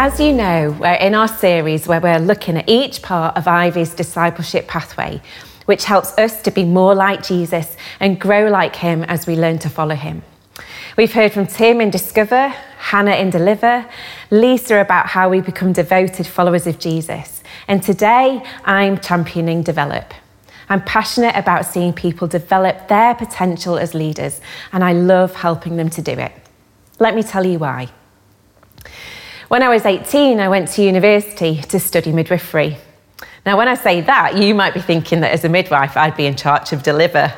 As you know, we're in our series where we're looking at each part of Ivy's discipleship pathway, which helps us to be more like Jesus and grow like him as we learn to follow him. We've heard from Tim in Discover, Hannah in Deliver, Lisa about how we become devoted followers of Jesus. And today, I'm championing Develop. I'm passionate about seeing people develop their potential as leaders, and I love helping them to do it. Let me tell you why. When I was 18, I went to university to study midwifery. Now, when I say that, you might be thinking that as a midwife, I'd be in charge of deliver.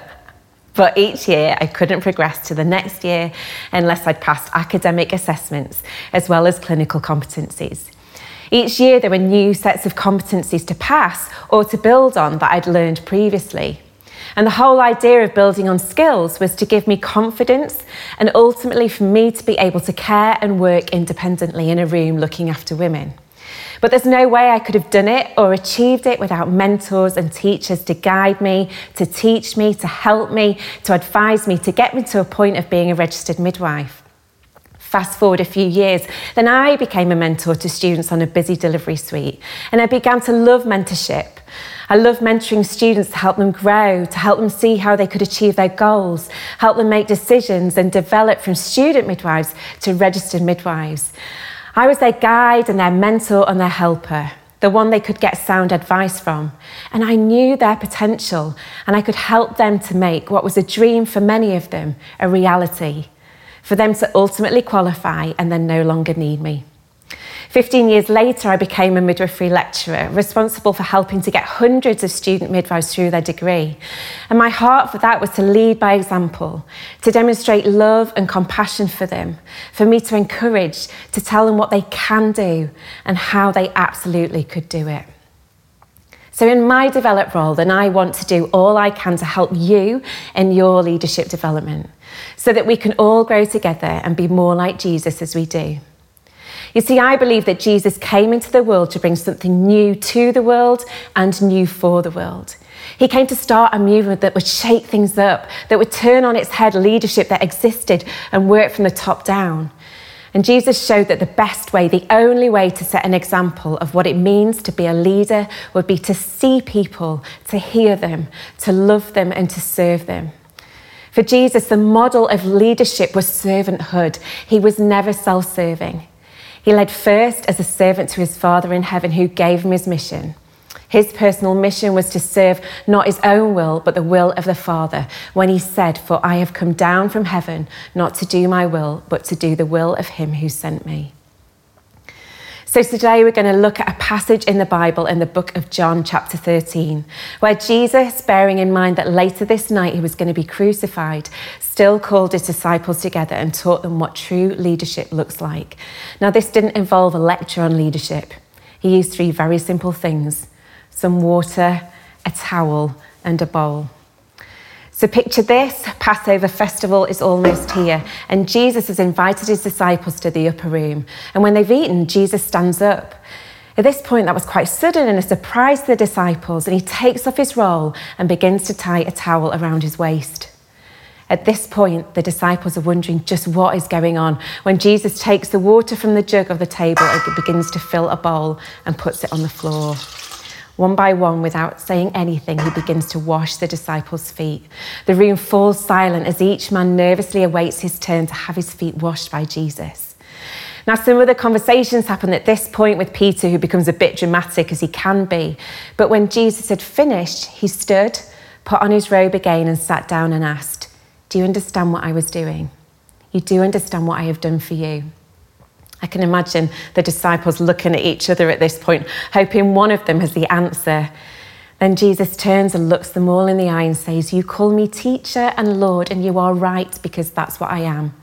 But each year, I couldn't progress to the next year unless I'd passed academic assessments as well as clinical competencies. Each year, there were new sets of competencies to pass or to build on that I'd learned previously. And the whole idea of building on skills was to give me confidence and ultimately for me to be able to care and work independently in a room looking after women. But there's no way I could have done it or achieved it without mentors and teachers to guide me, to teach me, to help me, to advise me, to get me to a point of being a registered midwife. Fast forward a few years, then I became a mentor to students on a busy delivery suite, and I began to love mentorship. I love mentoring students to help them grow, to help them see how they could achieve their goals, help them make decisions and develop from student midwives to registered midwives. I was their guide and their mentor and their helper, the one they could get sound advice from. And I knew their potential and I could help them to make what was a dream for many of them a reality, for them to ultimately qualify and then no longer need me. 15 years later, I became a midwifery lecturer, responsible for helping to get hundreds of student midwives through their degree. And my heart for that was to lead by example, to demonstrate love and compassion for them, for me to encourage, to tell them what they can do and how they absolutely could do it. So, in my developed role, then I want to do all I can to help you in your leadership development so that we can all grow together and be more like Jesus as we do. You see, I believe that Jesus came into the world to bring something new to the world and new for the world. He came to start a movement that would shake things up, that would turn on its head leadership that existed and work from the top down. And Jesus showed that the best way, the only way to set an example of what it means to be a leader would be to see people, to hear them, to love them, and to serve them. For Jesus, the model of leadership was servanthood. He was never self serving. He led first as a servant to his Father in heaven who gave him his mission. His personal mission was to serve not his own will, but the will of the Father, when he said, For I have come down from heaven not to do my will, but to do the will of him who sent me. So, today we're going to look at a passage in the Bible in the book of John, chapter 13, where Jesus, bearing in mind that later this night he was going to be crucified, still called his disciples together and taught them what true leadership looks like. Now, this didn't involve a lecture on leadership. He used three very simple things some water, a towel, and a bowl. So picture this Passover festival is almost here, and Jesus has invited his disciples to the upper room. And when they've eaten, Jesus stands up. At this point, that was quite sudden and a surprise to the disciples, and he takes off his roll and begins to tie a towel around his waist. At this point, the disciples are wondering just what is going on when Jesus takes the water from the jug of the table and begins to fill a bowl and puts it on the floor. One by one, without saying anything, he begins to wash the disciples' feet. The room falls silent as each man nervously awaits his turn to have his feet washed by Jesus. Now, some of the conversations happen at this point with Peter, who becomes a bit dramatic as he can be. But when Jesus had finished, he stood, put on his robe again, and sat down and asked, Do you understand what I was doing? You do understand what I have done for you. I can imagine the disciples looking at each other at this point, hoping one of them has the answer. Then Jesus turns and looks them all in the eye and says, You call me teacher and Lord, and you are right because that's what I am.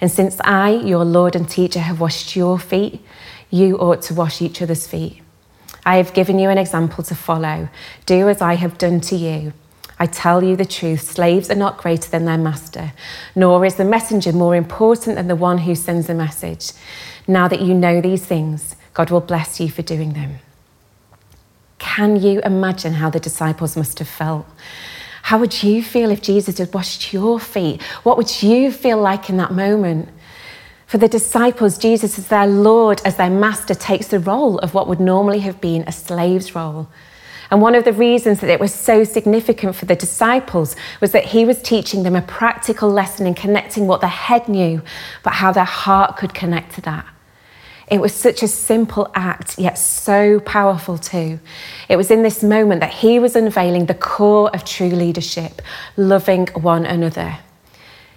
And since I, your Lord and teacher, have washed your feet, you ought to wash each other's feet. I have given you an example to follow. Do as I have done to you. I tell you the truth slaves are not greater than their master, nor is the messenger more important than the one who sends the message. Now that you know these things, God will bless you for doing them. Can you imagine how the disciples must have felt? How would you feel if Jesus had washed your feet? What would you feel like in that moment? For the disciples, Jesus as their Lord, as their master, takes the role of what would normally have been a slave's role. And one of the reasons that it was so significant for the disciples was that he was teaching them a practical lesson in connecting what the head knew, but how their heart could connect to that. It was such a simple act, yet so powerful too. It was in this moment that he was unveiling the core of true leadership loving one another.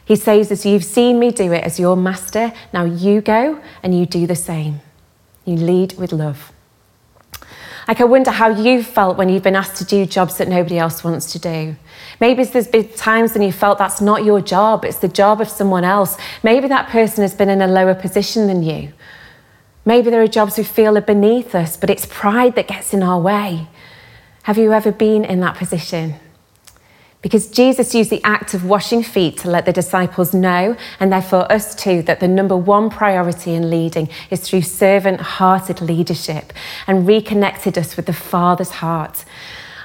He says, As you've seen me do it as your master, now you go and you do the same. You lead with love. Like, I wonder how you felt when you've been asked to do jobs that nobody else wants to do. Maybe there's been times when you felt that's not your job, it's the job of someone else. Maybe that person has been in a lower position than you. Maybe there are jobs we feel are beneath us, but it's pride that gets in our way. Have you ever been in that position? Because Jesus used the act of washing feet to let the disciples know, and therefore us too, that the number one priority in leading is through servant hearted leadership and reconnected us with the Father's heart.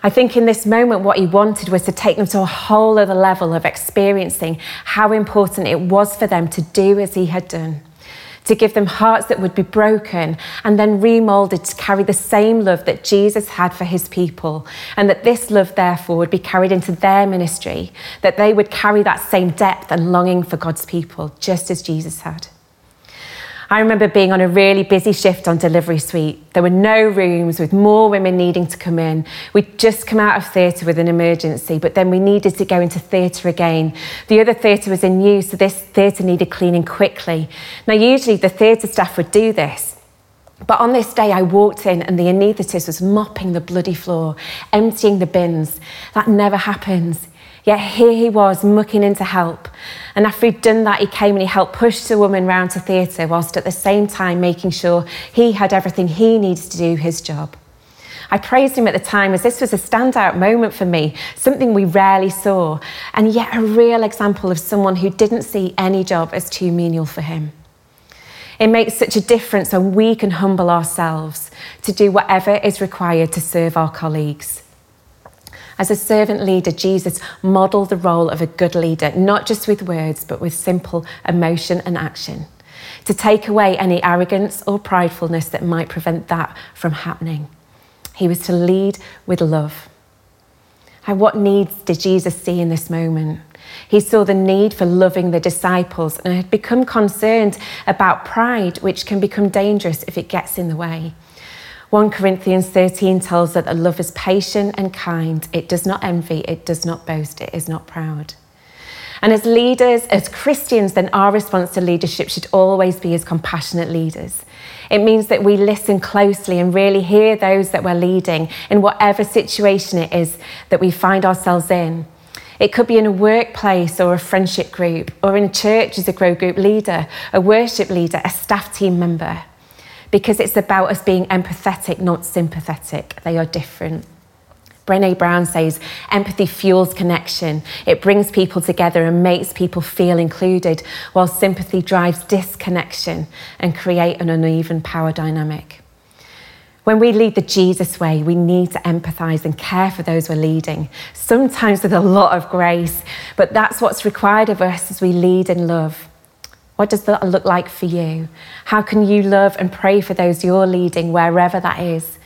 I think in this moment, what he wanted was to take them to a whole other level of experiencing how important it was for them to do as he had done to give them hearts that would be broken and then remolded to carry the same love that Jesus had for his people, and that this love, therefore, would be carried into their ministry, that they would carry that same depth and longing for God's people, just as Jesus had. I remember being on a really busy shift on Delivery Suite. There were no rooms with more women needing to come in. We'd just come out of theatre with an emergency, but then we needed to go into theatre again. The other theatre was in use, so this theatre needed cleaning quickly. Now, usually the theatre staff would do this. But on this day, I walked in and the anaesthetist was mopping the bloody floor, emptying the bins. That never happens. Yet here he was mucking in to help. And after he'd done that, he came and he helped push the woman round to theatre, whilst at the same time making sure he had everything he needed to do his job. I praised him at the time as this was a standout moment for me, something we rarely saw, and yet a real example of someone who didn't see any job as too menial for him. It makes such a difference when we can humble ourselves to do whatever is required to serve our colleagues. As a servant leader, Jesus modeled the role of a good leader, not just with words, but with simple emotion and action, to take away any arrogance or pridefulness that might prevent that from happening. He was to lead with love. And what needs did Jesus see in this moment? He saw the need for loving the disciples and had become concerned about pride, which can become dangerous if it gets in the way. 1 Corinthians 13 tells us that love is patient and kind. It does not envy, it does not boast, it is not proud. And as leaders, as Christians, then our response to leadership should always be as compassionate leaders. It means that we listen closely and really hear those that we're leading in whatever situation it is that we find ourselves in. It could be in a workplace or a friendship group, or in a church as a grow group leader, a worship leader, a staff team member because it's about us being empathetic, not sympathetic. They are different. Brene Brown says empathy fuels connection. It brings people together and makes people feel included, while sympathy drives disconnection and create an uneven power dynamic. When we lead the Jesus way, we need to empathize and care for those we're leading, sometimes with a lot of grace, but that's what's required of us as we lead in love. What does that look like for you? How can you love and pray for those you're leading, wherever that is?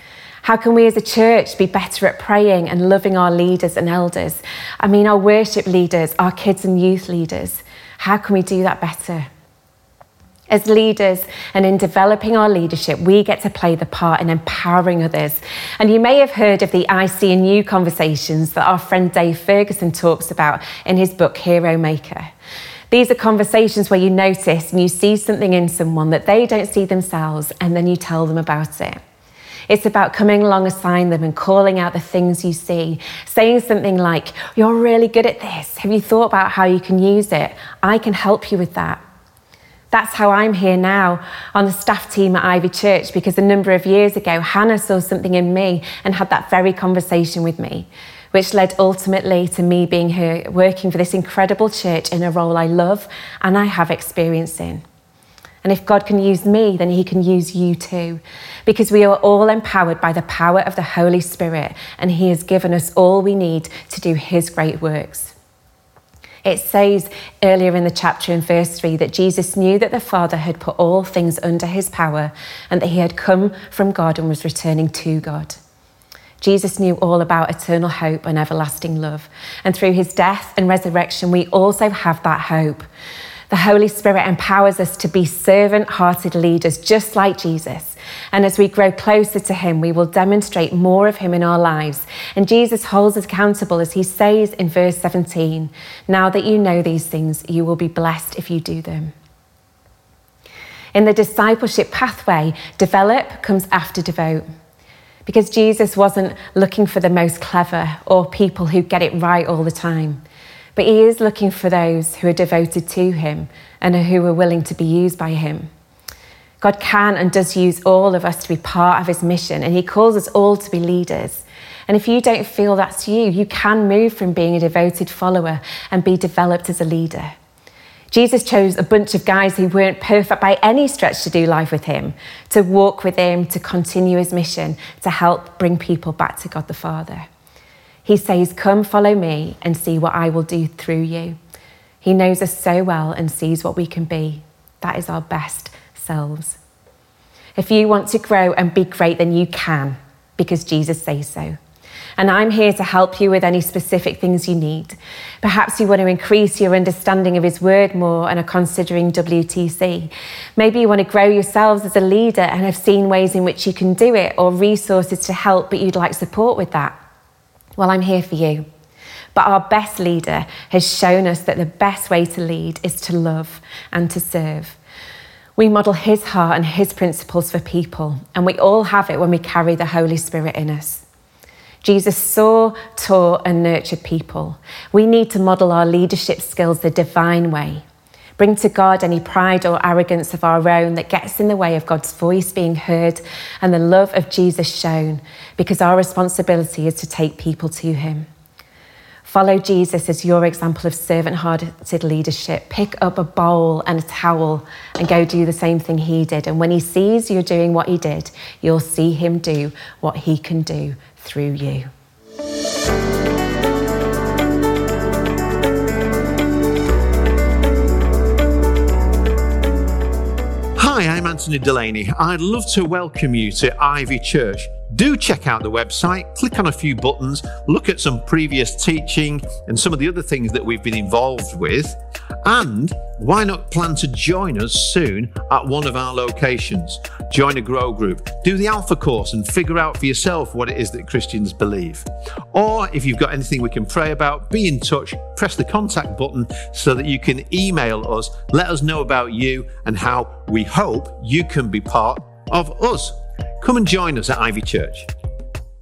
How can we as a church be better at praying and loving our leaders and elders? I mean, our worship leaders, our kids and youth leaders. How can we do that better? As leaders and in developing our leadership, we get to play the part in empowering others. And you may have heard of the I see in you conversations that our friend Dave Ferguson talks about in his book, Hero Maker. These are conversations where you notice and you see something in someone that they don't see themselves, and then you tell them about it. It's about coming alongside them and calling out the things you see, saying something like, You're really good at this. Have you thought about how you can use it? I can help you with that. That's how I'm here now on the staff team at Ivy Church because a number of years ago, Hannah saw something in me and had that very conversation with me, which led ultimately to me being here working for this incredible church in a role I love and I have experience in. And if God can use me, then He can use you too. Because we are all empowered by the power of the Holy Spirit, and He has given us all we need to do His great works. It says earlier in the chapter in verse 3 that Jesus knew that the Father had put all things under His power and that He had come from God and was returning to God. Jesus knew all about eternal hope and everlasting love. And through his death and resurrection, we also have that hope. The Holy Spirit empowers us to be servant hearted leaders, just like Jesus. And as we grow closer to Him, we will demonstrate more of Him in our lives. And Jesus holds us accountable as He says in verse 17 Now that you know these things, you will be blessed if you do them. In the discipleship pathway, develop comes after devote. Because Jesus wasn't looking for the most clever or people who get it right all the time. But he is looking for those who are devoted to him and who are willing to be used by him. God can and does use all of us to be part of his mission, and he calls us all to be leaders. And if you don't feel that's you, you can move from being a devoted follower and be developed as a leader. Jesus chose a bunch of guys who weren't perfect by any stretch to do life with him, to walk with him, to continue his mission, to help bring people back to God the Father. He says, Come, follow me and see what I will do through you. He knows us so well and sees what we can be. That is our best selves. If you want to grow and be great, then you can, because Jesus says so. And I'm here to help you with any specific things you need. Perhaps you want to increase your understanding of His Word more and are considering WTC. Maybe you want to grow yourselves as a leader and have seen ways in which you can do it or resources to help, but you'd like support with that. Well, I'm here for you. But our best leader has shown us that the best way to lead is to love and to serve. We model his heart and his principles for people, and we all have it when we carry the Holy Spirit in us. Jesus saw, taught, and nurtured people. We need to model our leadership skills the divine way. Bring to God any pride or arrogance of our own that gets in the way of God's voice being heard and the love of Jesus shown, because our responsibility is to take people to Him. Follow Jesus as your example of servant hearted leadership. Pick up a bowl and a towel and go do the same thing He did. And when He sees you're doing what He did, you'll see Him do what He can do through you. Hi, I'm Anthony Delaney. I'd love to welcome you to Ivy Church. Do check out the website, click on a few buttons, look at some previous teaching and some of the other things that we've been involved with. And why not plan to join us soon at one of our locations? Join a grow group, do the Alpha course, and figure out for yourself what it is that Christians believe. Or if you've got anything we can pray about, be in touch, press the contact button so that you can email us, let us know about you and how we hope you can be part of us. Come and join us at Ivy Church.